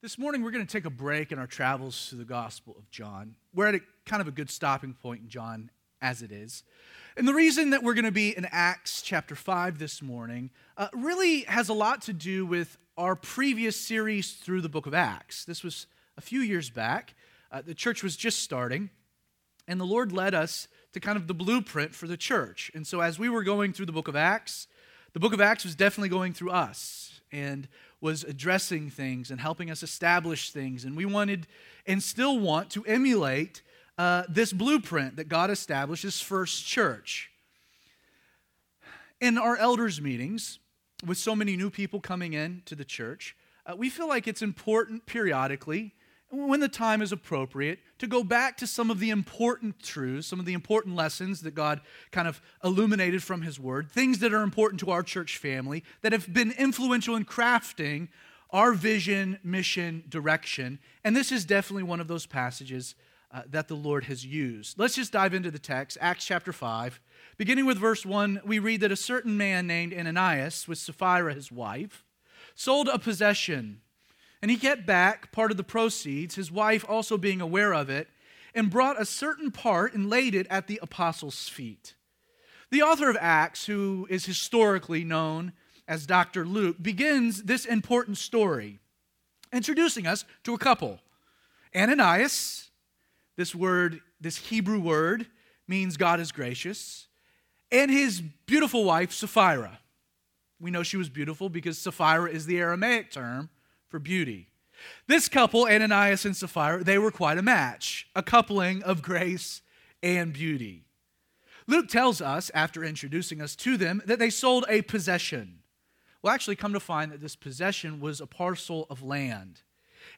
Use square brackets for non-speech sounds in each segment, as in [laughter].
This morning, we're going to take a break in our travels through the Gospel of John. We're at a kind of a good stopping point in John as it is. And the reason that we're going to be in Acts chapter 5 this morning uh, really has a lot to do with our previous series through the book of Acts. This was a few years back. Uh, the church was just starting, and the Lord led us to kind of the blueprint for the church. And so, as we were going through the book of Acts, the book of Acts was definitely going through us. And was addressing things and helping us establish things. And we wanted and still want to emulate uh, this blueprint that God established His first church. In our elders' meetings, with so many new people coming in to the church, uh, we feel like it's important periodically when the time is appropriate, to go back to some of the important truths, some of the important lessons that God kind of illuminated from His Word, things that are important to our church family, that have been influential in crafting our vision, mission, direction. And this is definitely one of those passages uh, that the Lord has used. Let's just dive into the text, Acts chapter 5. Beginning with verse 1, we read that a certain man named Ananias, with Sapphira his wife, sold a possession and he kept back part of the proceeds, his wife also being aware of it, and brought a certain part and laid it at the apostles' feet. The author of Acts, who is historically known as Dr. Luke, begins this important story, introducing us to a couple. Ananias, this word, this Hebrew word, means God is gracious, and his beautiful wife, Sapphira. We know she was beautiful because Sapphira is the Aramaic term for beauty. This couple, Ananias and Sapphira, they were quite a match, a coupling of grace and beauty. Luke tells us, after introducing us to them, that they sold a possession. We'll actually come to find that this possession was a parcel of land.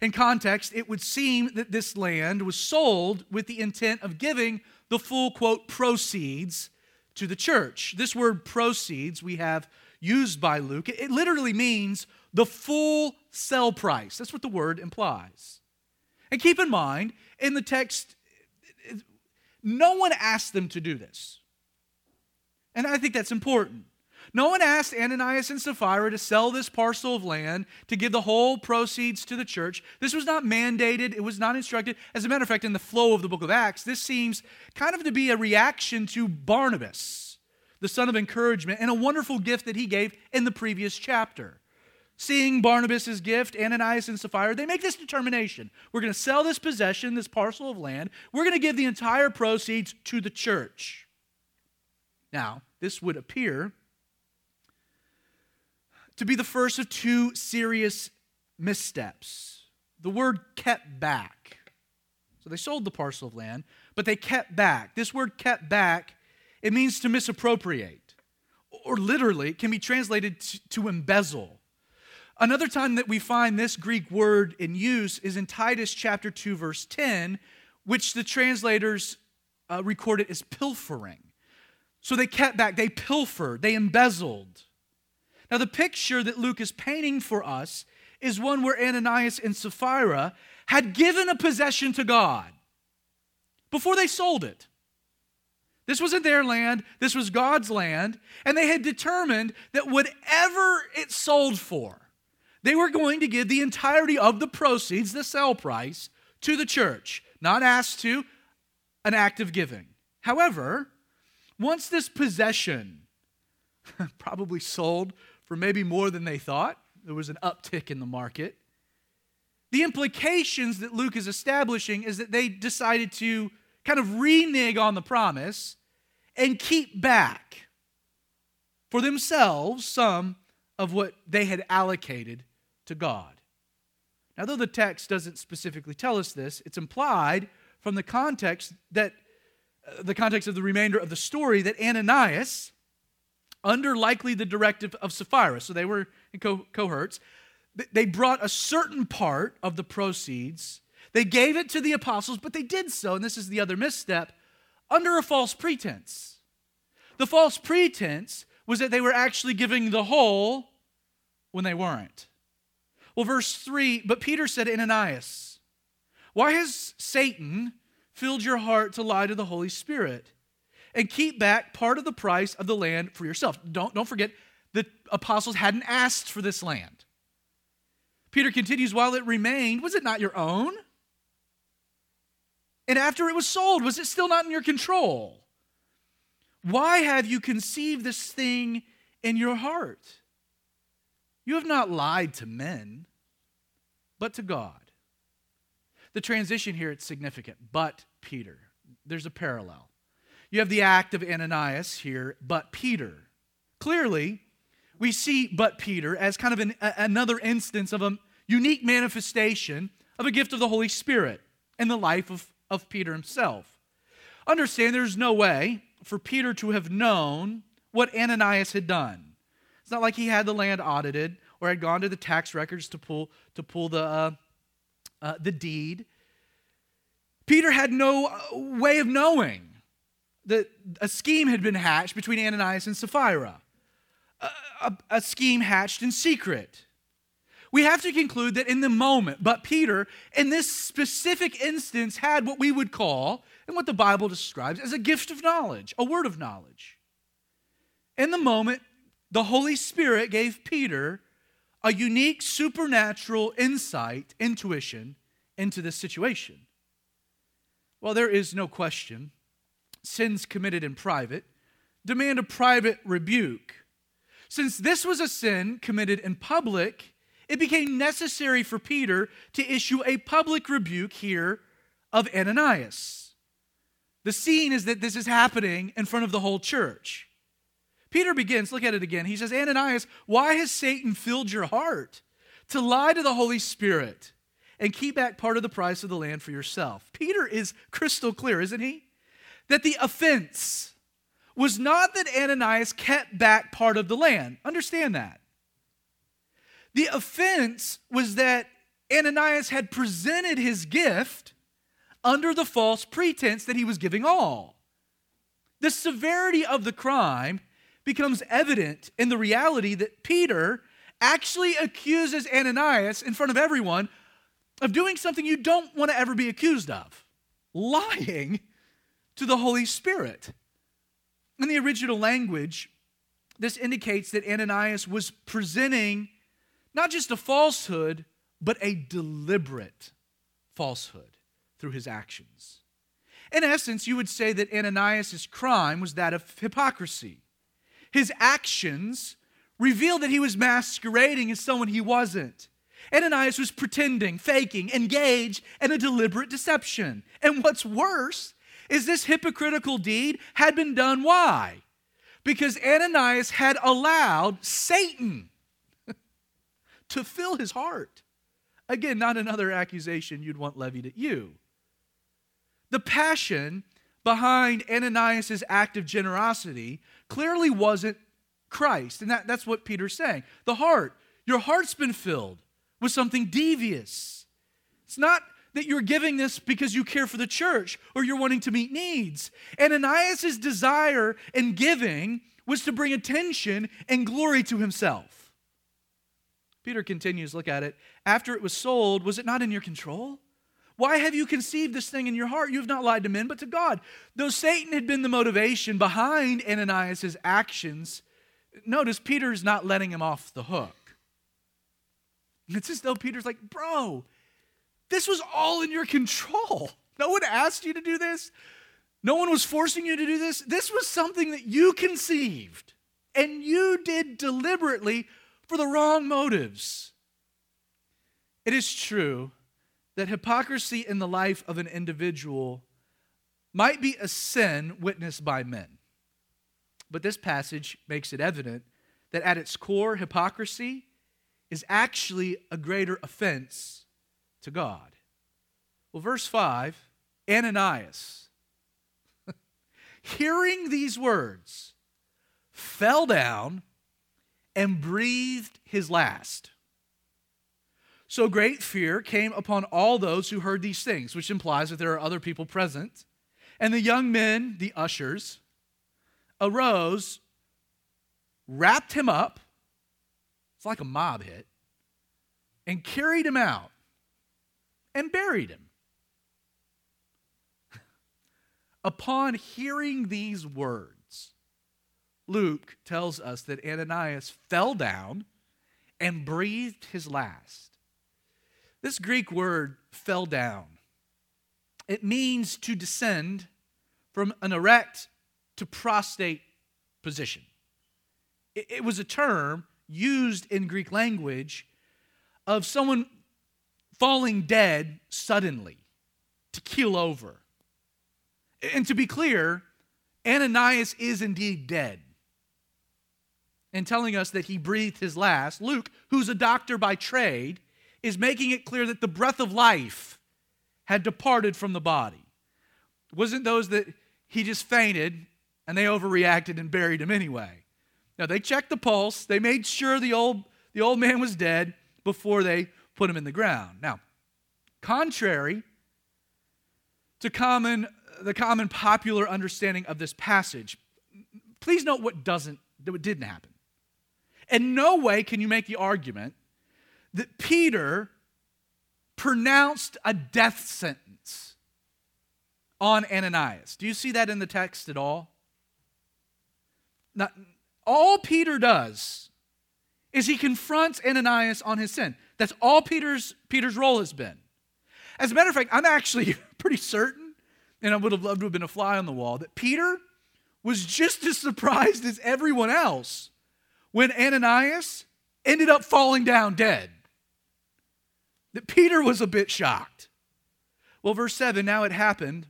In context, it would seem that this land was sold with the intent of giving the full, quote, proceeds to the church. This word proceeds we have used by Luke, it literally means the full sell price. That's what the word implies. And keep in mind, in the text, no one asked them to do this. And I think that's important. No one asked Ananias and Sapphira to sell this parcel of land to give the whole proceeds to the church. This was not mandated, it was not instructed. As a matter of fact, in the flow of the book of Acts, this seems kind of to be a reaction to Barnabas, the son of encouragement, and a wonderful gift that he gave in the previous chapter seeing Barnabas' gift, Ananias and Sapphira, they make this determination. We're going to sell this possession, this parcel of land. We're going to give the entire proceeds to the church. Now, this would appear to be the first of two serious missteps. The word kept back. So they sold the parcel of land, but they kept back. This word kept back, it means to misappropriate, or literally, it can be translated to, to embezzle. Another time that we find this Greek word in use is in Titus chapter 2, verse 10, which the translators uh, recorded as pilfering. So they kept back, they pilfered, they embezzled. Now, the picture that Luke is painting for us is one where Ananias and Sapphira had given a possession to God before they sold it. This wasn't their land, this was God's land, and they had determined that whatever it sold for, they were going to give the entirety of the proceeds, the sell price, to the church, not asked to, an act of giving. However, once this possession [laughs] probably sold for maybe more than they thought, there was an uptick in the market. The implications that Luke is establishing is that they decided to kind of renege on the promise and keep back for themselves some of what they had allocated to God. Now, though the text doesn't specifically tell us this, it's implied from the context that uh, the context of the remainder of the story that Ananias, under likely the directive of Sapphira, so they were in co- cohorts, they brought a certain part of the proceeds. They gave it to the apostles, but they did so, and this is the other misstep, under a false pretense. The false pretense was that they were actually giving the whole when they weren't. Well, verse 3 But Peter said to Ananias, Why has Satan filled your heart to lie to the Holy Spirit and keep back part of the price of the land for yourself? Don't, don't forget, the apostles hadn't asked for this land. Peter continues, while it remained, was it not your own? And after it was sold, was it still not in your control? Why have you conceived this thing in your heart? You have not lied to men, but to God. The transition here it's significant. But Peter. There's a parallel. You have the act of Ananias here, but Peter. Clearly, we see but Peter as kind of an, a, another instance of a unique manifestation of a gift of the Holy Spirit in the life of, of Peter himself. Understand there's no way for Peter to have known what Ananias had done. It's not like he had the land audited or had gone to the tax records to pull, to pull the, uh, uh, the deed. Peter had no uh, way of knowing that a scheme had been hatched between Ananias and Sapphira, a, a, a scheme hatched in secret. We have to conclude that in the moment, but Peter, in this specific instance, had what we would call, and what the Bible describes as a gift of knowledge, a word of knowledge. In the moment, the Holy Spirit gave Peter a unique supernatural insight, intuition into this situation. Well, there is no question sins committed in private demand a private rebuke. Since this was a sin committed in public, it became necessary for Peter to issue a public rebuke here of Ananias. The scene is that this is happening in front of the whole church. Peter begins, look at it again. He says, Ananias, why has Satan filled your heart to lie to the Holy Spirit and keep back part of the price of the land for yourself? Peter is crystal clear, isn't he? That the offense was not that Ananias kept back part of the land. Understand that. The offense was that Ananias had presented his gift under the false pretense that he was giving all. The severity of the crime becomes evident in the reality that Peter actually accuses Ananias in front of everyone of doing something you don't want to ever be accused of lying to the Holy Spirit. In the original language, this indicates that Ananias was presenting not just a falsehood, but a deliberate falsehood through his actions. In essence, you would say that Ananias' crime was that of hypocrisy. His actions revealed that he was masquerading as someone he wasn't. Ananias was pretending, faking, engaged in a deliberate deception. And what's worse is this hypocritical deed had been done why? Because Ananias had allowed Satan [laughs] to fill his heart. Again, not another accusation you'd want levied at you. The passion behind Ananias' act of generosity clearly wasn't Christ. And that, that's what Peter's saying. The heart, your heart's been filled with something devious. It's not that you're giving this because you care for the church or you're wanting to meet needs. Ananias' desire in giving was to bring attention and glory to himself. Peter continues, look at it. After it was sold, was it not in your control? Why have you conceived this thing in your heart? You have not lied to men, but to God. Though Satan had been the motivation behind Ananias' actions, notice Peter's not letting him off the hook. It's as though Peter's like, bro, this was all in your control. No one asked you to do this. No one was forcing you to do this. This was something that you conceived and you did deliberately for the wrong motives. It is true that hypocrisy in the life of an individual might be a sin witnessed by men. But this passage makes it evident that at its core, hypocrisy is actually a greater offense to God. Well, verse 5 Ananias, [laughs] hearing these words, fell down and breathed his last. So great fear came upon all those who heard these things, which implies that there are other people present. And the young men, the ushers, arose, wrapped him up, it's like a mob hit, and carried him out and buried him. [laughs] Upon hearing these words, Luke tells us that Ananias fell down and breathed his last. This Greek word fell down. It means to descend from an erect to prostrate position. It, was a term used in Greek language of someone falling dead suddenly, to keel over. And to be clear, Ananias is indeed dead. And telling us that he breathed his last, Luke, who's a doctor by trade, is making it clear that the breath of life had departed from the body. It wasn't those that he just fainted and they overreacted and buried him anyway. Now they checked the pulse, they made sure the old, the old man was dead before they put him in the ground. Now, contrary to common, the common popular understanding of this passage, please note what doesn't, what didn't happen. In no way can you make the argument that Peter pronounced a death sentence on Ananias. Do you see that in the text at all? Not, all Peter does is he confronts Ananias on his sin. That's all Peter's, Peter's role has been. As a matter of fact, I'm actually [laughs] pretty certain, and I would have loved to have been a fly on the wall, that Peter was just as [laughs] surprised as everyone else when Ananias ended up falling down dead. That Peter was a bit shocked. Well, verse 7 now it happened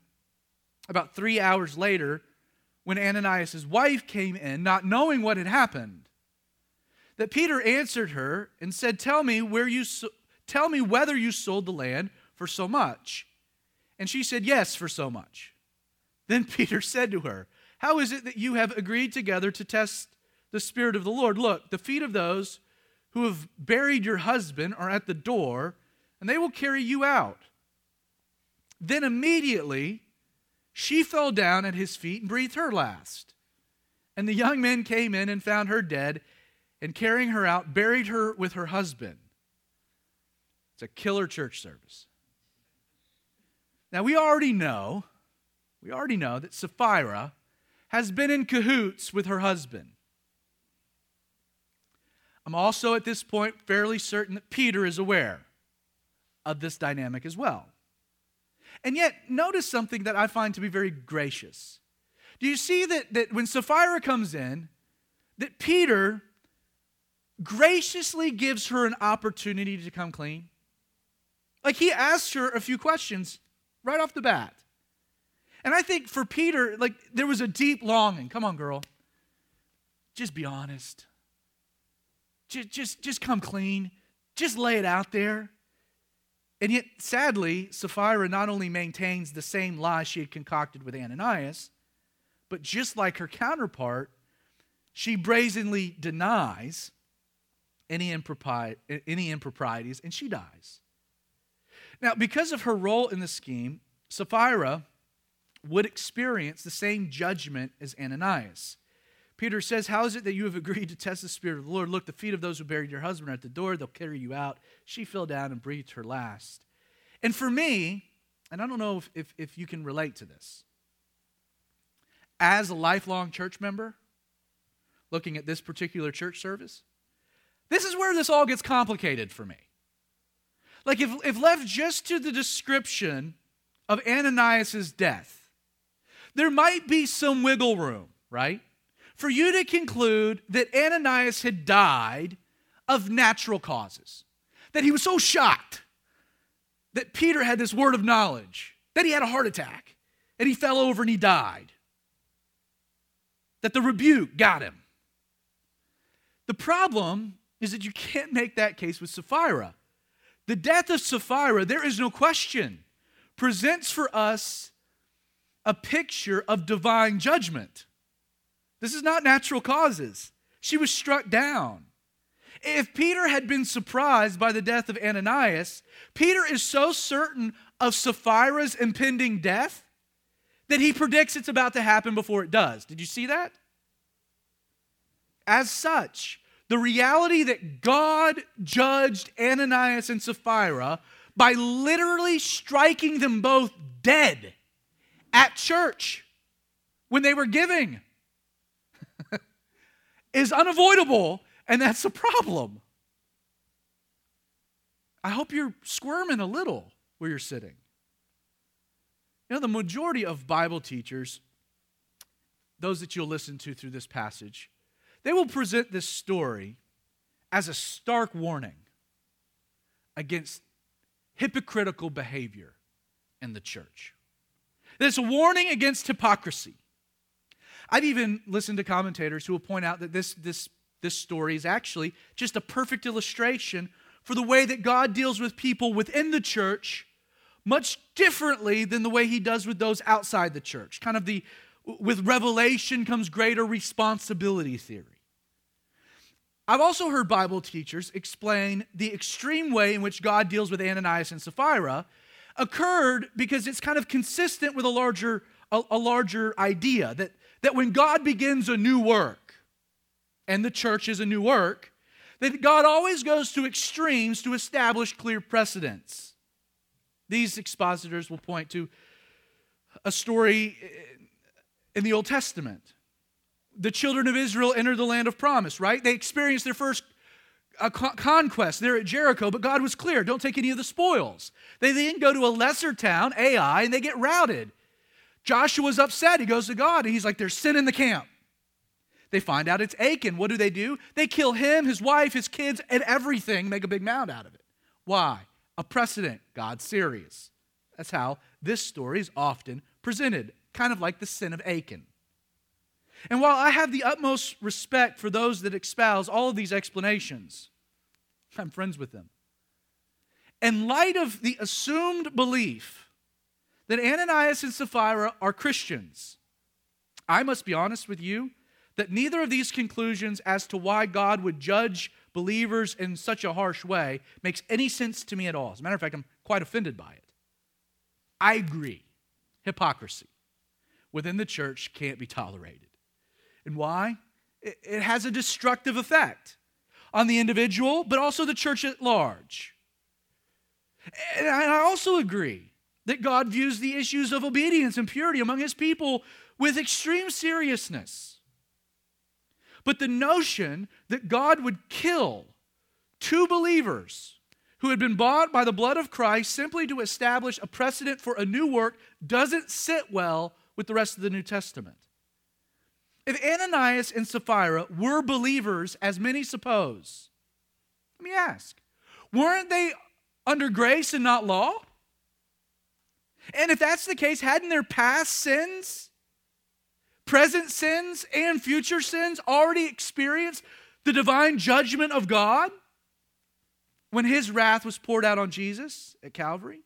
about three hours later when Ananias' wife came in, not knowing what had happened, that Peter answered her and said, Tell me where you so- tell me whether you sold the land for so much. And she said, Yes, for so much. Then [laughs] Peter said to her, How is it that you have agreed together to test the Spirit of the Lord? Look, the feet of those who have buried your husband are at the door, and they will carry you out. Then immediately she fell down at his feet and breathed her last. And the young men came in and found her dead, and carrying her out, buried her with her husband. It's a killer church service. Now, we already know, we already know that Sapphira has been in cahoots with her husband. I'm also at this point fairly certain that Peter is aware of this dynamic as well. And yet, notice something that I find to be very gracious. Do you see that, that when Sapphira comes in, that Peter graciously gives her an opportunity to come clean? Like he asks her a few questions right off the bat. And I think for Peter, like there was a deep longing. Come on, girl. Just be honest. Just, just, just come clean. Just lay it out there. And yet, sadly, Sapphira not only maintains the same lie she had concocted with Ananias, but just like her counterpart, she brazenly denies any, impropri- any improprieties and she dies. Now, because of her role in the scheme, Sapphira would experience the same judgment as Ananias. Peter says, How is it that you have agreed to test the Spirit of the Lord? Look, the feet of those who buried your husband are at the door. They'll carry you out. She fell down and breathed her last. And for me, and I don't know if, if, if you can relate to this, as a lifelong church member, looking at this particular church service, this is where this all gets complicated for me. Like, if, if left just to the description of Ananias' death, there might be some wiggle room, right? For you to conclude that Ananias had died of natural causes. That he was so shocked that Peter had this word of knowledge, that he had a heart attack, and he fell over and he died. That the rebuke got him. The problem is that you can't make that case with Sapphira. The death of Sapphira, there is no question, presents for us a picture of divine judgment. This is not natural causes. She was struck down. If Peter had been surprised by the death of Ananias, Peter is so certain of Sapphira's impending death that he predicts it's about to happen before it does. Did you see that? As such, the reality that God judged Ananias and Sapphira by literally striking them both dead at church when they were giving [laughs] is unavoidable, and that's a problem. I hope you're squirming a little where you're sitting. You know, the majority of Bible teachers, those that you'll listen to through this passage, they will present this story as a stark warning against hypocritical behavior in the church. This warning against hypocrisy. I've even listened to commentators who will point out that this, this, this story is actually just a perfect illustration for the way that God deals with people within the church much differently than the way he does with those outside the church. Kind of the with revelation comes greater responsibility theory. I've also heard Bible teachers explain the extreme way in which God deals with Ananias and Sapphira occurred because it's kind of consistent with a larger, a, a larger idea that, that when God begins a new work, and the church is a new work, that God always goes to extremes to establish clear precedents. These expositors will point to a story in the Old Testament. The children of Israel entered the land of promise, right? They experienced their first uh, conquest there at Jericho, but God was clear don't take any of the spoils. They then go to a lesser town, Ai, and they get routed. Joshua's upset. He goes to God and he's like, There's sin in the camp. They find out it's Achan. What do they do? They kill him, his wife, his kids, and everything, make a big mound out of it. Why? A precedent. God's serious. That's how this story is often presented, kind of like the sin of Achan. And while I have the utmost respect for those that espouse all of these explanations, I'm friends with them. In light of the assumed belief that Ananias and Sapphira are Christians, I must be honest with you that neither of these conclusions as to why God would judge believers in such a harsh way makes any sense to me at all. As a matter of fact, I'm quite offended by it. I agree. Hypocrisy within the church can't be tolerated. And why? It has a destructive effect on the individual, but also the church at large. And I also agree that God views the issues of obedience and purity among his people with extreme seriousness. But the notion that God would kill two believers who had been bought by the blood of Christ simply to establish a precedent for a new work doesn't sit well with the rest of the New Testament. If Ananias and Sapphira were believers, as many suppose, let me ask, weren't they under grace and not law? And if that's the case, hadn't their past sins present sins and future sins already experienced the divine judgment of God when his wrath was poured out on Jesus at Calvary?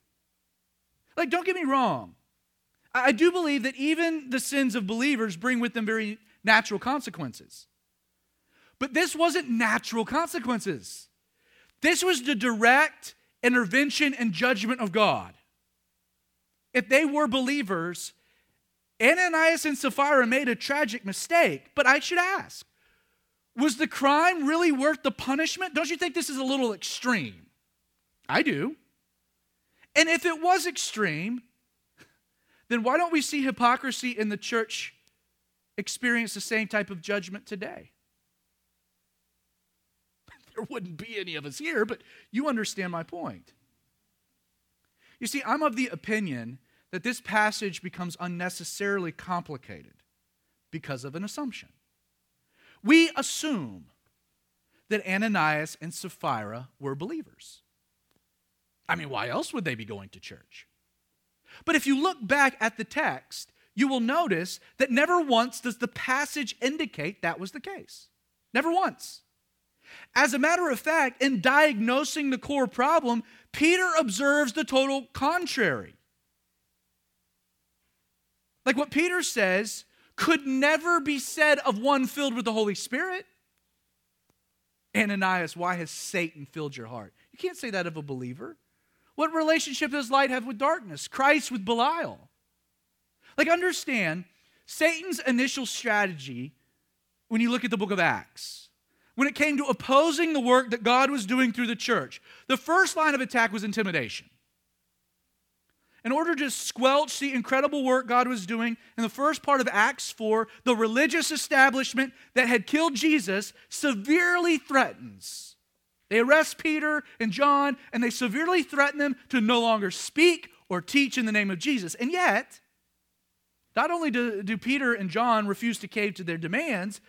Like, don't get me wrong. I do believe that even the sins of believers bring with them very natural consequences. But this wasn't natural consequences. This was the direct intervention and judgment of God. If they were believers, Ananias and Sapphira made a tragic mistake, but I should ask was the crime really worth the punishment? Don't you think this is a little extreme? I do. And if it was extreme, then why don't we see hypocrisy in the church experience the same type of judgment today? [laughs] There wouldn't be any of us here, but you understand my point. You see, I'm of the opinion that this passage becomes unnecessarily complicated because of an assumption. We assume that Ananias and Sapphira were believers. I mean, why else would they be going to church? But if you look back at the text, you will notice that never once does the passage indicate that was the case. Never once. As a matter of fact, in diagnosing the core problem, Peter observes the total contrary. Like what Peter says could never be said of one filled with the Holy Spirit. Ananias, why has Satan filled your heart? You can't say that of a believer. What relationship does light have with darkness? Christ with Belial. Like, understand Satan's initial strategy when you look at the book of Acts, when it came to opposing the work that God was doing through the church, the first line of attack was intimidation in order to squelch the incredible work God was doing in the first part of Acts 4, the religious establishment that had killed Jesus severely threatens. They arrest Peter and John and they severely threaten them to no longer speak or teach in the name of Jesus. And yet, not only do, do Peter and John refuse to cave to their demands,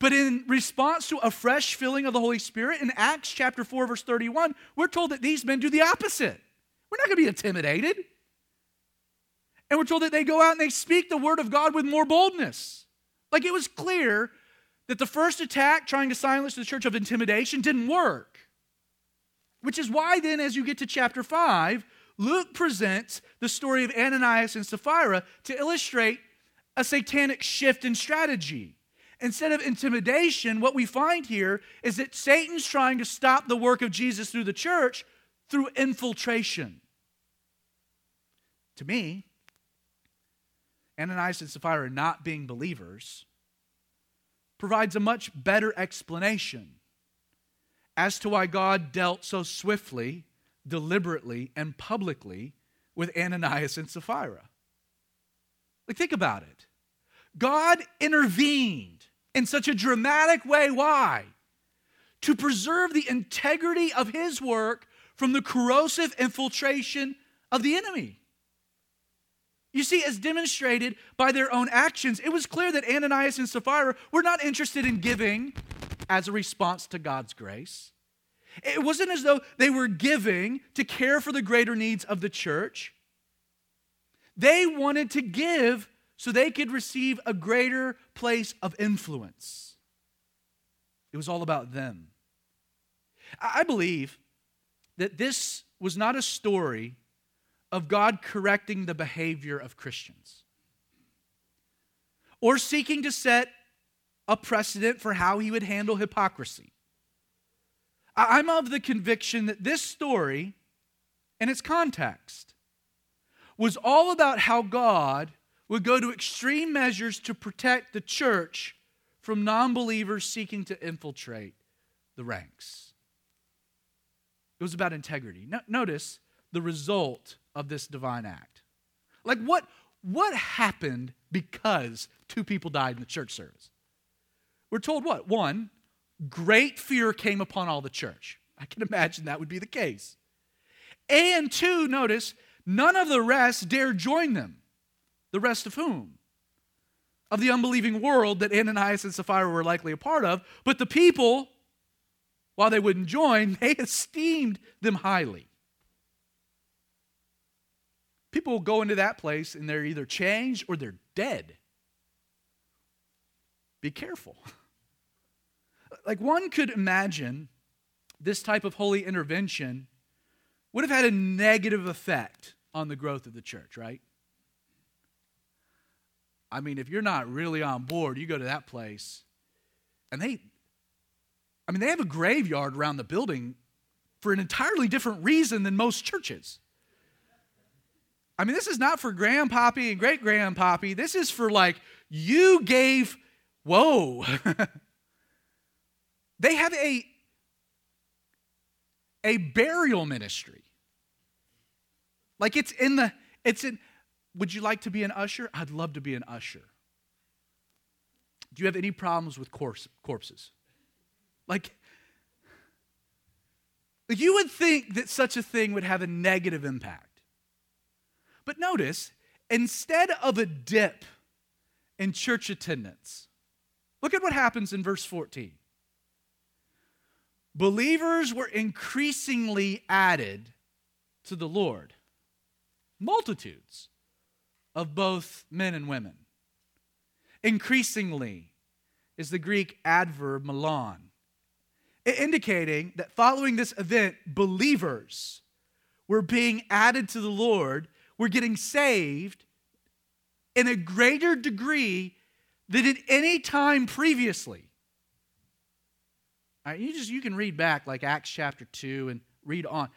but in response to a fresh filling of the Holy Spirit, in Acts chapter 4, verse 31, we're told that these men do the opposite. We're not going to be intimidated. And we're told that they go out and they speak the word of God with more boldness. Like it was clear that the first attack, trying to silence the church of intimidation, didn't work. Which is why, then, as you get to chapter 5, Luke presents the story of Ananias and Sapphira to illustrate a satanic shift in strategy. Instead of intimidation, what we find here is that Satan's trying to stop the work of Jesus through the church through infiltration. To me, Ananias and Sapphira not being believers provides a much better explanation as to why God dealt so swiftly, deliberately, and publicly with Ananias and Sapphira. Like, think about it. God intervened in such a dramatic way. Why? To preserve the integrity of his work from the corrosive infiltration of the enemy. You see, as demonstrated by their own actions, it was clear that Ananias and Sapphira were not interested in giving as a response to God's grace. It wasn't as though they were giving to care for the greater needs of the church. They wanted to give so they could receive a greater place of influence. It was all about them. I believe that this was not a story of God correcting the behavior of Christians or seeking to set a precedent for how he would handle hypocrisy. I'm of the conviction that this story and its context was all about how God would go to extreme measures to protect the church from non believers seeking to infiltrate the ranks. It was about integrity. No, notice the result of this divine act. Like, what, what happened because two people died in the church service? We're told what? One, great fear came upon all the church. I can imagine that would be the case. And two, notice, none of the rest dared join them. The rest of whom? Of the unbelieving world that Ananias and Sapphira were likely a part of. But the people, while they wouldn't join, [laughs] they esteemed them highly. People will go into that place and they're either changed or they're dead. Be careful. [laughs] Like one could imagine this type of holy intervention would have had a negative effect on the growth of the church, right? I mean, if you're not really on board, you go to that place and they, I mean, they have a graveyard around the building for an entirely different reason than most churches. I mean, this is not for grandpappy and great grandpappy. This is for like, you gave, whoa. [laughs] they have a, a burial ministry. Like it's in the, it's in, would you like to be an usher? I'd love to be an usher. Do you have any problems with corpse, corpses? Like, you would think that such a thing would have a negative impact. But notice, instead of a dip in church attendance, look at what happens in verse 14. Believers were increasingly added to the Lord, multitudes of both men and women. Increasingly is the Greek adverb mallon, indicating that following this event, believers were being added to the Lord we're getting saved in a greater degree than at any time previously. Right, you just you can read back like Acts chapter 2 and read on.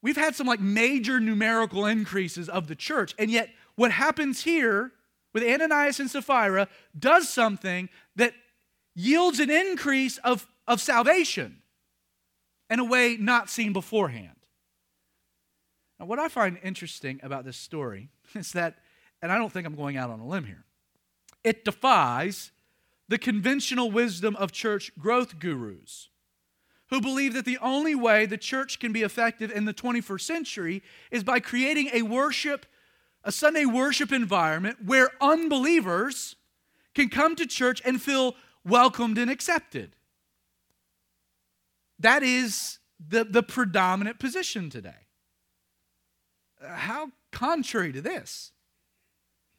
We've had some like major numerical increases of the church, and yet what happens here with Ananias and Sapphira does something that yields an increase of, of salvation in a way not seen beforehand. Now, what I find interesting about this story [laughs] is that, and I don't think I'm going out on a limb here, it defies the conventional wisdom of church growth gurus who believe that the only way the church can be effective in the 21st century is by creating a worship, a Sunday worship environment where unbelievers can come to church and feel welcomed and accepted. That is the, the predominant position today. How contrary to this?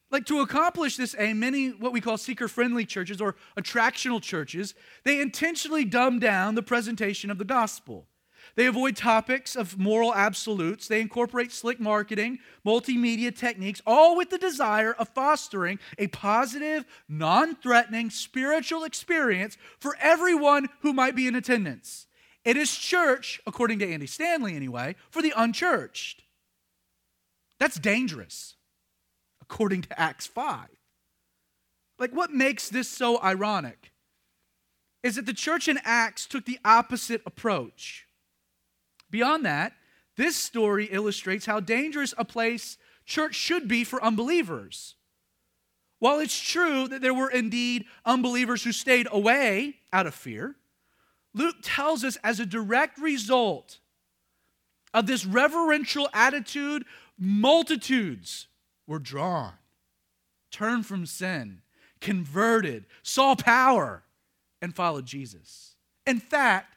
Like to accomplish this aim, many what we call seeker friendly churches or attractional churches, they intentionally dumb down the presentation of the gospel. They avoid topics of moral absolutes. They incorporate slick marketing, multimedia techniques, all with the desire of fostering a positive, non threatening spiritual experience for everyone who might be in attendance. It is church, according to Andy Stanley anyway, for the unchurched. That's dangerous according to Acts 5. Like, what makes this so ironic is that the church in Acts took the opposite approach. Beyond that, this story illustrates how dangerous a place church should be for unbelievers. While it's true that there were indeed unbelievers who stayed away out of fear, Luke tells us as a direct result of this reverential attitude, multitudes were drawn, turned from sin, converted, saw power, and followed Jesus. In fact,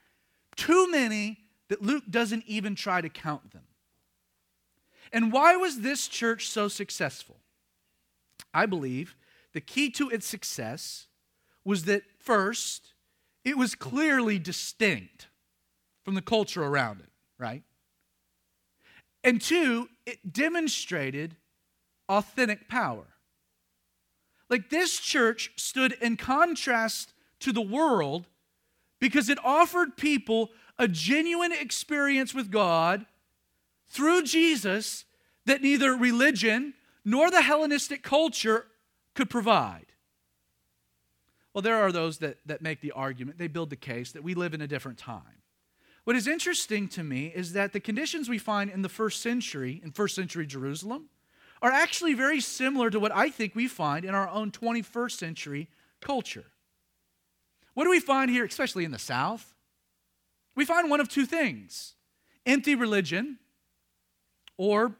too many that Luke doesn't even try to count them. And why was this church so successful? I believe the key to its success was that first, it was clearly distinct from the culture around it, right? And two, it demonstrated authentic power. Like this church stood in contrast to the world because it offered people a genuine experience with God through Jesus that neither religion nor the Hellenistic culture could provide. Well, there are those that, that make the argument, they build the case that we live in a different time. What is interesting to me is that the conditions we find in the first century, in first century Jerusalem, are actually very similar to what I think we find in our own 21st century culture. What do we find here, especially in the South? We find one of two things empty religion or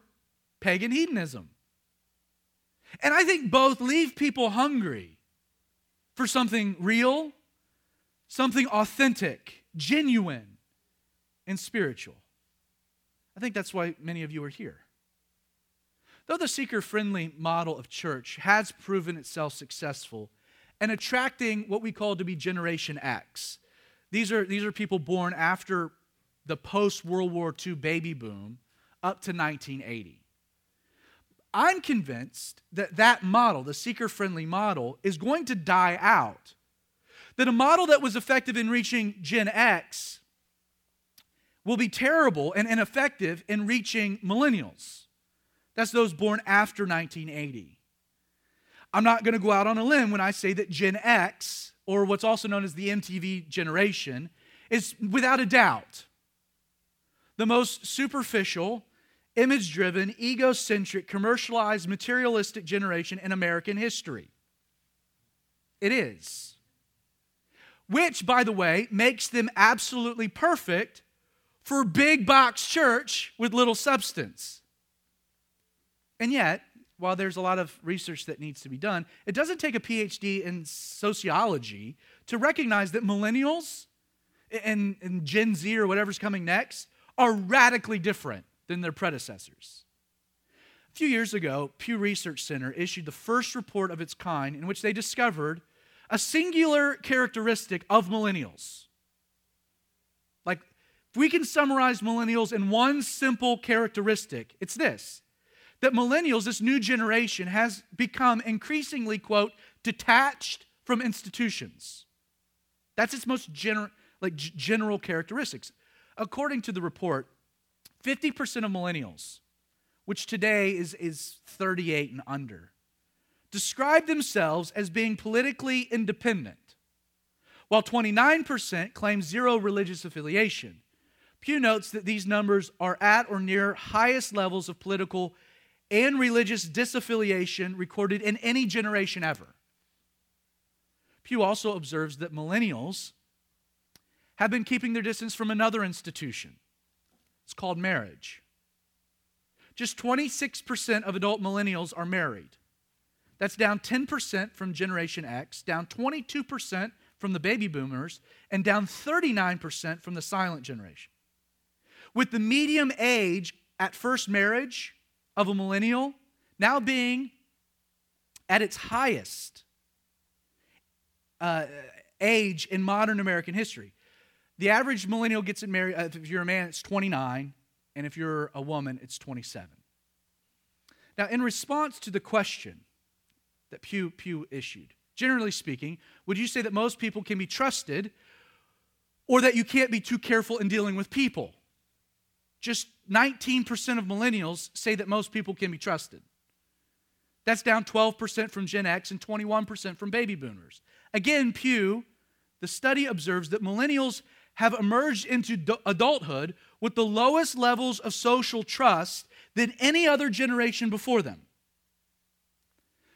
pagan hedonism. And I think both leave people hungry for something real, something authentic, genuine, and spiritual. I think that's why many of you are here. Though the seeker friendly model of church has proven itself successful and attracting what we call to be Generation X, these are, these are people born after the post World War II baby boom up to 1980. I'm convinced that that model, the seeker friendly model, is going to die out. That a model that was effective in reaching Gen X will be terrible and ineffective in reaching millennials. That's those born after 1980. I'm not going to go out on a limb when I say that Gen X, or what's also known as the MTV generation, is without a doubt the most superficial, image driven, egocentric, commercialized, materialistic generation in American history. It is. Which, by the way, makes them absolutely perfect for big box church with little substance. And yet, while there's a lot of research that needs to be done, it doesn't take a PhD in sociology to recognize that millennials and, and Gen Z or whatever's coming next are radically different than their predecessors. A few years ago, Pew Research Center issued the first report of its kind in which they discovered a singular characteristic of millennials. If we can summarize millennials in one simple characteristic, it's this that millennials, this new generation, has become increasingly, quote, detached from institutions. That's its most gener- like g- general characteristics. According to the report, 50% of millennials, which today is, is 38 and under, describe themselves as being politically independent, while 29% claim zero religious affiliation. Pew notes that these numbers are at or near highest levels of political and religious disaffiliation recorded in any generation ever. Pew also observes that millennials have been keeping their distance from another institution. It's called marriage. Just 26% of adult millennials are married. That's down 10% from Generation X, down 22% from the baby boomers, and down 39% from the silent generation. With the medium age at first marriage of a millennial now being at its highest uh, age in modern American history. The average millennial gets married, uh, if you're a man, it's 29, and if you're a woman, it's 27. Now, in response to the question that Pew, Pew issued, generally speaking, would you say that most people can be trusted or that you can't be too careful in dealing with people? Just 19% of millennials say that most people can be trusted. That's down 12% from Gen X and 21% from baby boomers. Again, Pew, the study observes that millennials have emerged into adulthood with the lowest levels of social trust than any other generation before them.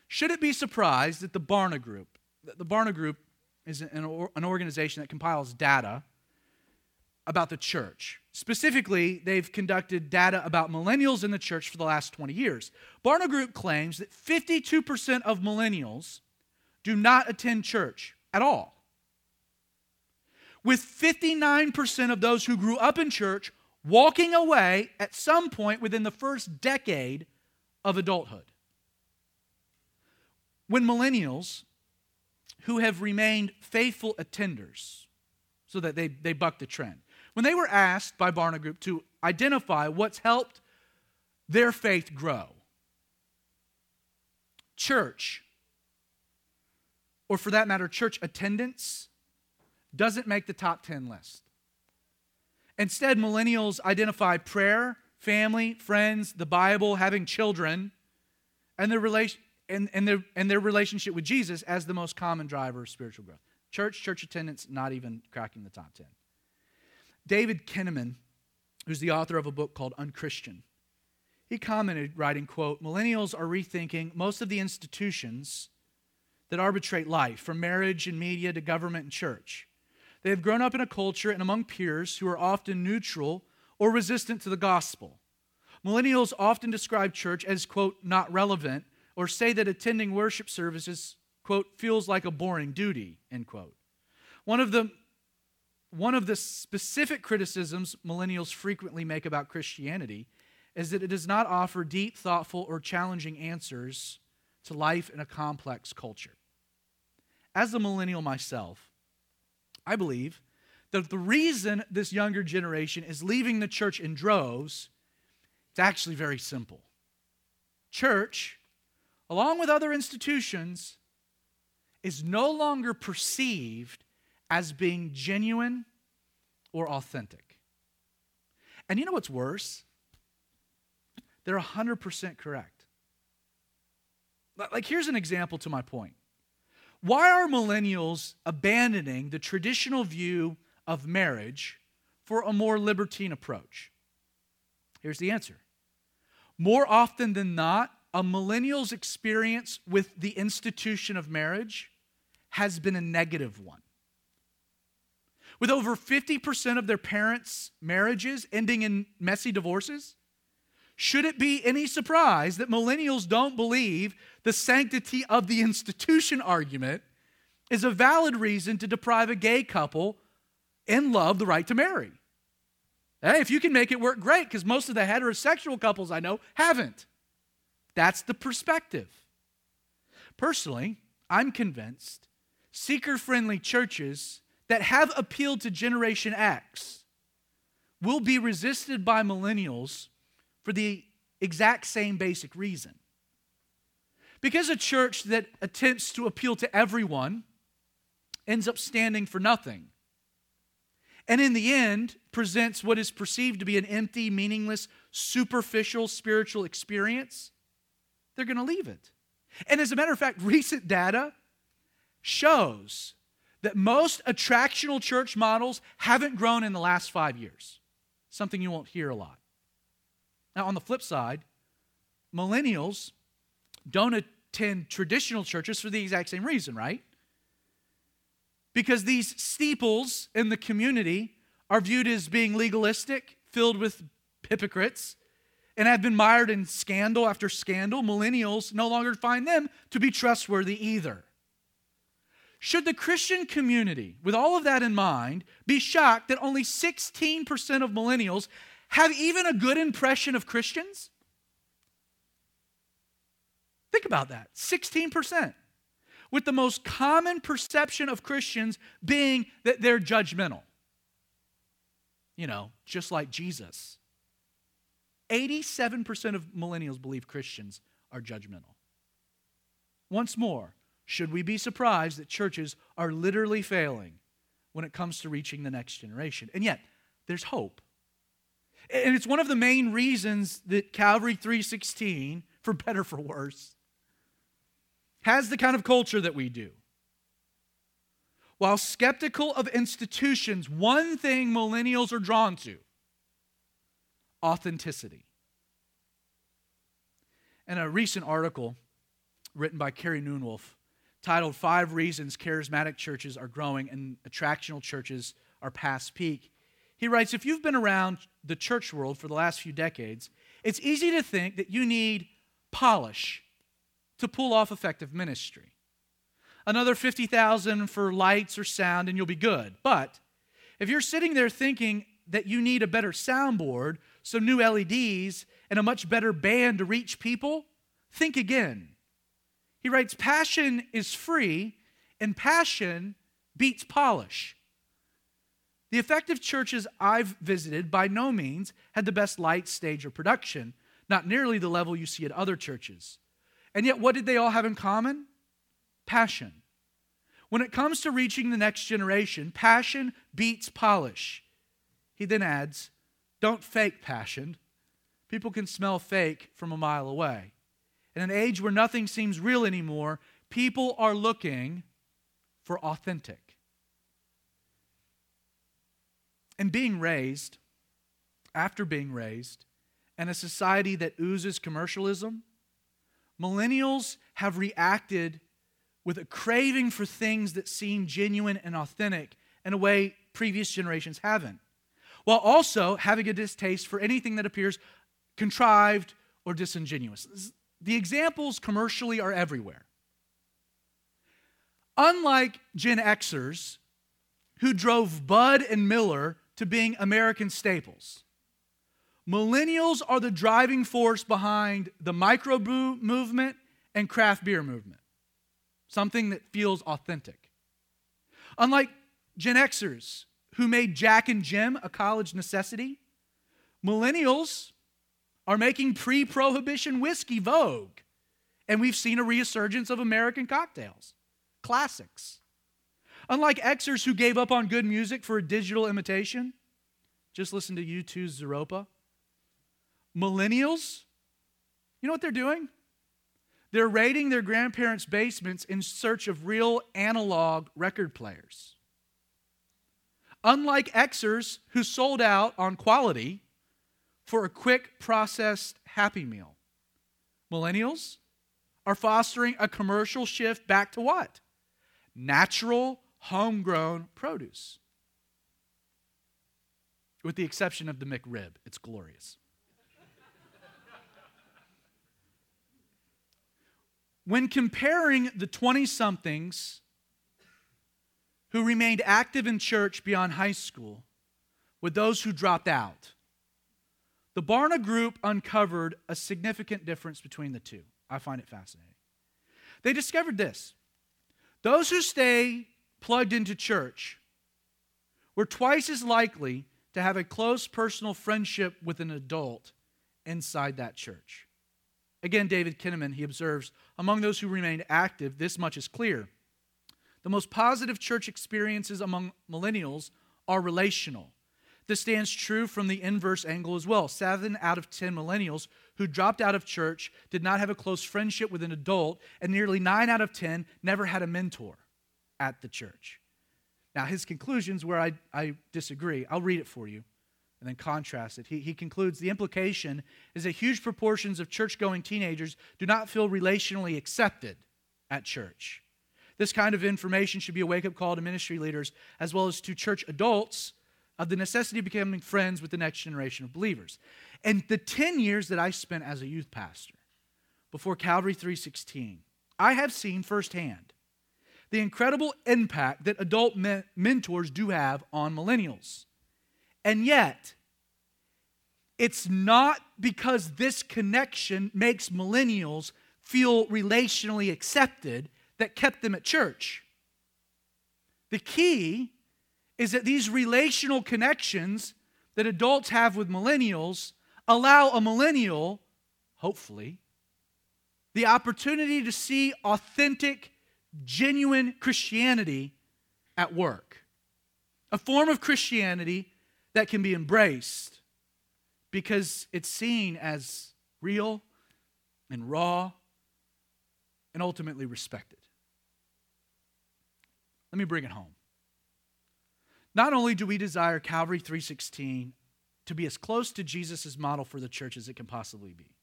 Should it be surprised that the Barna Group, the Barna Group is an organization that compiles data about the church. Specifically, they've conducted data about millennials in the church for the last 20 years. Barna Group claims that 52% of millennials do not attend church at all with 59% of those who grew up in church walking away at some point within the first decade of adulthood. When millennials who have remained faithful attenders, so that they, they buck the trend, when they were asked by Barna Group to identify what's helped their faith grow, church, or for that matter, church attendance, doesn't make the top 10 list. Instead, millennials identify prayer, family, friends, the Bible, having children, and their, and, and, their, and their relationship with Jesus as the most common driver of spiritual growth. Church, church attendance, not even cracking the top 10. David Kinnaman, who's the author of a book called Unchristian, he commented, writing, quote, Millennials are rethinking most of the institutions that arbitrate life, from marriage and media to government and church. They have grown up in a culture and among peers who are often neutral or resistant to the gospel. Millennials often describe church as, quote, not relevant, or say that attending worship services, quote, feels like a boring duty, end quote. One of the one of the specific criticisms millennials frequently make about Christianity is that it does not offer deep, thoughtful, or challenging answers to life in a complex culture. As a millennial myself, I believe that the reason this younger generation is leaving the church in droves, it's actually very simple. Church, along with other institutions, is no longer perceived as being genuine or authentic. And you know what's worse? They're 100% correct. Like, here's an example to my point. Why are millennials abandoning the traditional view of marriage for a more libertine approach? Here's the answer. More often than not, a millennial's experience with the institution of marriage has been a negative one. With over 50% of their parents' marriages ending in messy divorces, should it be any surprise that millennials don't believe the sanctity of the institution argument is a valid reason to deprive a gay couple in love the right to marry? Hey, if you can make it work, great, because most of the heterosexual couples I know haven't. That's the perspective. Personally, I'm convinced seeker friendly churches that have appealed to Generation X will be resisted by millennials for the exact same basic reason. Because a church that attempts to appeal to everyone ends up standing for nothing. And in the end, presents what is perceived to be an empty, meaningless, superficial spiritual experience, they're going to leave it. And as a matter of fact, recent data shows that most attractional church models haven't grown in the last five years, something you won't hear a lot. Now, on the flip side, millennials don't attend traditional churches for the exact same reason, right? because these steeples in the community are viewed as being legalistic, filled with hypocrites, and have been mired in scandal after scandal. Millennials no longer find them to be trustworthy either. Should the Christian community, with all of that in mind, be shocked that only 16% of millennials have even a good impression of Christians? Think about that 16%. With the most common perception of Christians being that they're judgmental. You know, just like Jesus. 87% of millennials believe Christians are judgmental. Once more, should we be surprised that churches are literally failing when it comes to reaching the next generation? And yet, there's hope. And it's one of the main reasons that Calvary 316, for better for worse, has the kind of culture that we do. While skeptical of institutions, one thing millennials are drawn to authenticity. In a recent article written by Carey Nieuwhof titled Five Reasons Charismatic Churches Are Growing and Attractional Churches Are Past Peak, he writes If you've been around the church world for the last few decades, it's easy to think that you need polish to pull off effective ministry. Another 50,000 for lights or sound and you'll be good. But if you're sitting there thinking that you need a better soundboard, some new LEDs, and a much better band to reach people, think again. He writes Passion is free, and passion beats polish. The effective churches I've visited by no means had the best light, stage, or production, not nearly the level you see at other churches. And yet, what did they all have in common? Passion. When it comes to reaching the next generation, passion beats polish. He then adds, don't fake passion. People can smell fake from a mile away. In an age where nothing seems real anymore, people are looking for authentic. And being raised, after being raised, in a society that oozes commercialism, millennials have reacted with a craving for things that seem genuine and authentic in a way previous generations haven't, while also having a distaste for anything that appears contrived or disingenuous. The examples commercially are everywhere. Unlike Gen Xers, who drove Bud and Miller to being American staples, millennials are the driving force behind the microbrew movement and craft beer movement, something that feels authentic. Unlike Gen Xers, who made Jack and Jim a college necessity, millennials are making pre prohibition whiskey vogue. And we've seen a resurgence of American cocktails, classics. Unlike Xers who gave up on good music for a digital imitation, just listen to U2's Zooropa. Millennials, you know what they're doing? They're raiding their grandparents' basements in search of real analog record players. Unlike Xers who sold out on quality, for a quick processed happy meal. Millennials are fostering a commercial shift back to what? Natural, homegrown produce. With the exception of the McRib, it's glorious. when comparing the 20 somethings who remained active in church beyond high school with those who dropped out, the Barna Group uncovered a significant difference between the two. I find it fascinating. They discovered this those who stay plugged into church were twice as likely to have a close personal friendship with an adult inside that church. Again, David Kinnaman, he observes, among those who remained active, this much is clear. The most positive church experiences among millennials are relational. This stands true from the inverse angle as well. Seven out of 10 millennials who dropped out of church did not have a close friendship with an adult, and nearly nine out of 10 never had a mentor at the church. Now, his conclusions, where I, I disagree, I'll read it for you and then contrast it. He, he concludes the implication is that huge proportions of church going teenagers do not feel relationally accepted at church. This kind of information should be a wake up call to ministry leaders as well as to church adults of the necessity of becoming friends with the next generation of believers. And the 10 years that I spent as a youth pastor before Calvary 316, I have seen firsthand the incredible impact that adult me- mentors do have on millennials. And yet, it's not because this connection makes millennials feel relationally accepted that kept them at church. The key is that these relational connections that adults have with millennials allow a millennial, hopefully, the opportunity to see authentic, genuine Christianity at work. A form of Christianity that can be embraced because it's seen as real and raw and ultimately respected. Let me bring it home. Not only do we desire Calvary 316 to be as close to Jesus' model for the church as it can possibly be,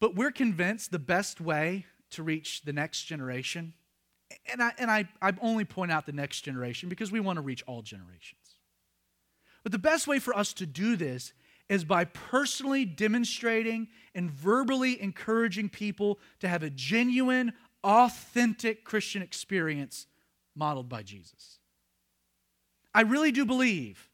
but we're convinced the best way to reach the next generation, and I, and I, I only point out the next generation because we want to reach all generations. But the best way for us to do this is by personally demonstrating and verbally encouraging people to have a genuine, authentic Christian experience modeled by Jesus. I really do believe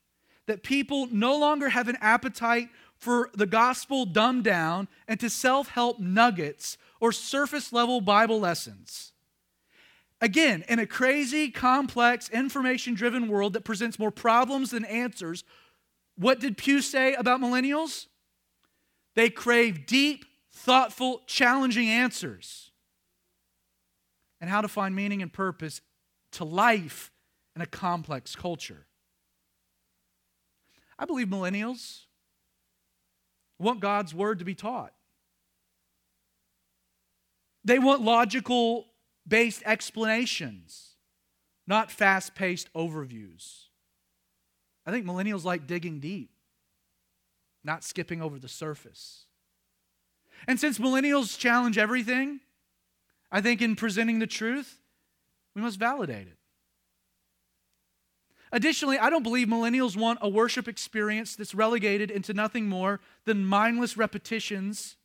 that people no longer have an appetite for the gospel dumbed down and to self help nuggets or surface level Bible lessons. Again, in a crazy, complex, information driven world that presents more problems than answers, what did Pew say about millennials? They crave deep, thoughtful, challenging answers and how to find meaning and purpose to life in a complex culture. I believe millennials want God's word to be taught. They want logical based explanations, not fast paced overviews. I think millennials like digging deep, not skipping over the surface. And since millennials challenge everything, I think in presenting the truth, we must validate it. Additionally, I don't believe millennials want a worship experience that's relegated into nothing more than mindless repetitions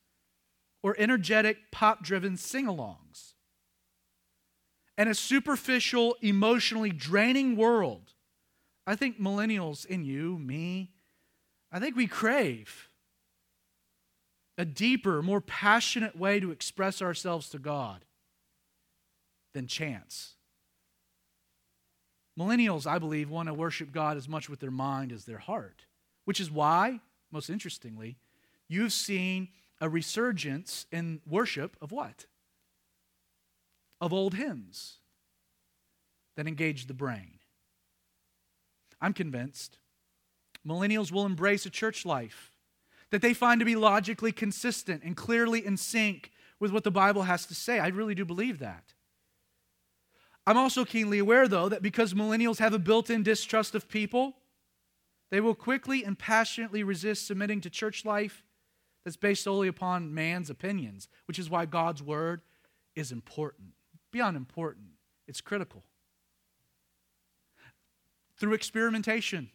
or energetic, pop driven sing alongs. And a superficial, emotionally draining world, I think millennials in you, me, I think we crave a deeper, more passionate way to express ourselves to God than chance. Millennials, I believe, want to worship God as much with their mind as their heart, which is why, most interestingly, you've seen a resurgence in worship of what? Of old hymns that engage the brain. I'm convinced millennials will embrace a church life that they find to be logically consistent and clearly in sync with what the Bible has to say. I really do believe that. I'm also keenly aware, though, that because millennials have a built in distrust of people, they will quickly and passionately resist submitting to church life that's based solely upon man's opinions, which is why God's word is important. Beyond important, it's critical. Through experimentation,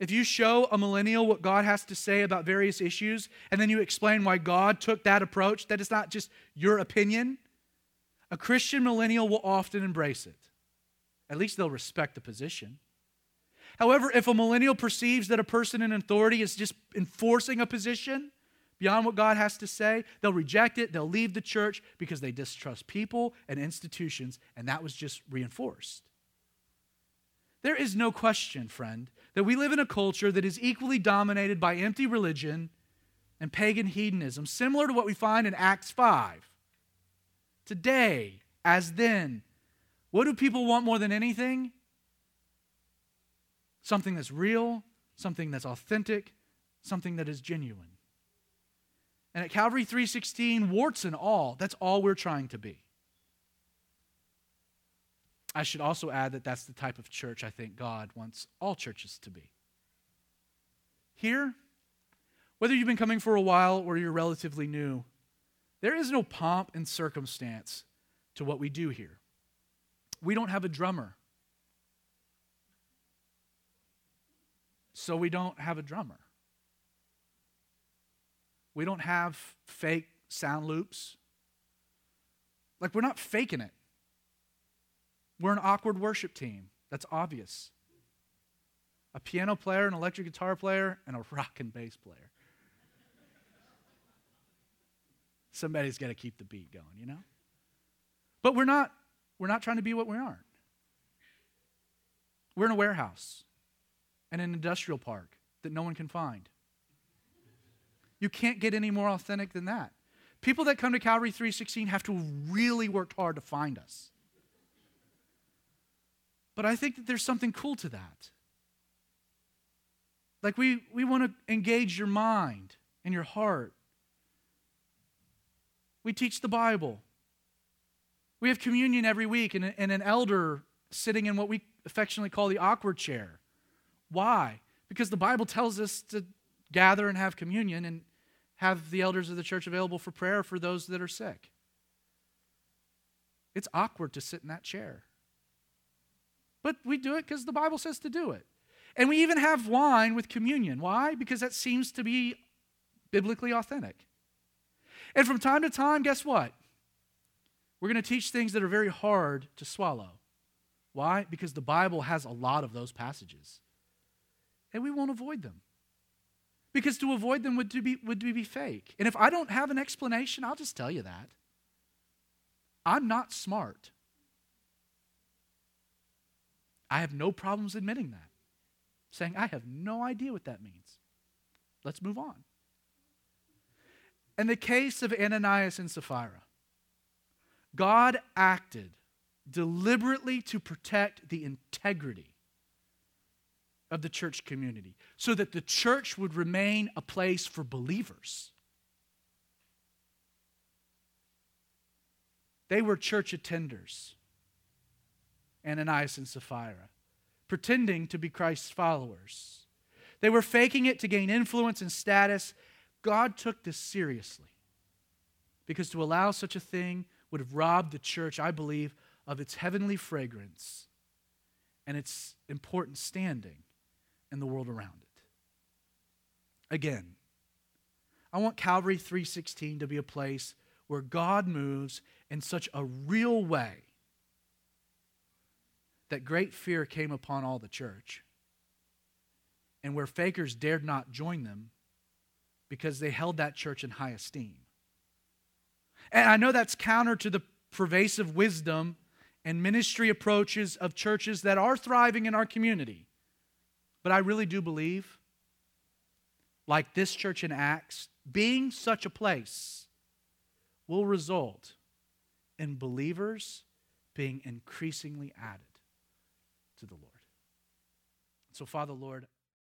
if you show a millennial what God has to say about various issues, and then you explain why God took that approach, that is not just your opinion, a Christian millennial will often embrace it. At least they'll respect the position. However, if a millennial perceives that a person in authority is just enforcing a position beyond what God has to say, they'll reject it, they'll leave the church because they distrust people and institutions, and that was just reinforced. There is no question, friend, that we live in a culture that is equally dominated by empty religion and pagan hedonism, similar to what we find in Acts 5 today as then. What do people want more than anything? Something that's real, something that's authentic, something that is genuine. And at Calvary 316, warts and all, that's all we're trying to be. I should also add that that's the type of church I think God wants all churches to be. Here, whether you've been coming for a while or you're relatively new, there is no pomp and circumstance to what we do here. We don't have a drummer. So we don't have a drummer. We don't have fake sound loops. Like, we're not faking it. We're an awkward worship team. That's obvious. A piano player, an electric guitar player, and a rock and bass player. Somebody's got to keep the beat going, you know? But we're not we're not trying to be what we aren't. We're in a warehouse and an industrial park that no one can find. You can't get any more authentic than that. People that come to Calvary 316 have to really work hard to find us. But I think that there's something cool to that. Like we, we want to engage your mind and your heart. We teach the Bible. We have communion every week and, and an elder sitting in what we affectionately call the awkward chair. Why? Because the Bible tells us to gather and have communion and have the elders of the church available for prayer for those that are sick. It's awkward to sit in that chair. But we do it because the Bible says to do it. And we even have wine with communion. Why? Because that seems to be biblically authentic. And from time to time, guess what? We're going to teach things that are very hard to swallow. Why? Because the Bible has a lot of those passages. And we won't avoid them. Because to avoid them would be, would be fake. And if I don't have an explanation, I'll just tell you that. I'm not smart. I have no problems admitting that, saying, I have no idea what that means. Let's move on. In the case of Ananias and Sapphira, God acted deliberately to protect the integrity of the church community so that the church would remain a place for believers. They were church attenders, Ananias and Sapphira, pretending to be Christ's followers. They were faking it to gain influence and status. God took this seriously because to allow such a thing would have robbed the church, I believe, of its heavenly fragrance and its important standing in the world around it. Again, I want Calvary 316 to be a place where God moves in such a real way that great fear came upon all the church, and where fakers dared not join them because they held that church in high esteem. And I know that's counter to the pervasive wisdom and ministry approaches of churches that are thriving in our community. But I really do believe, like this church in Acts, being such a place will result in believers being increasingly added to the Lord. So, Father, Lord,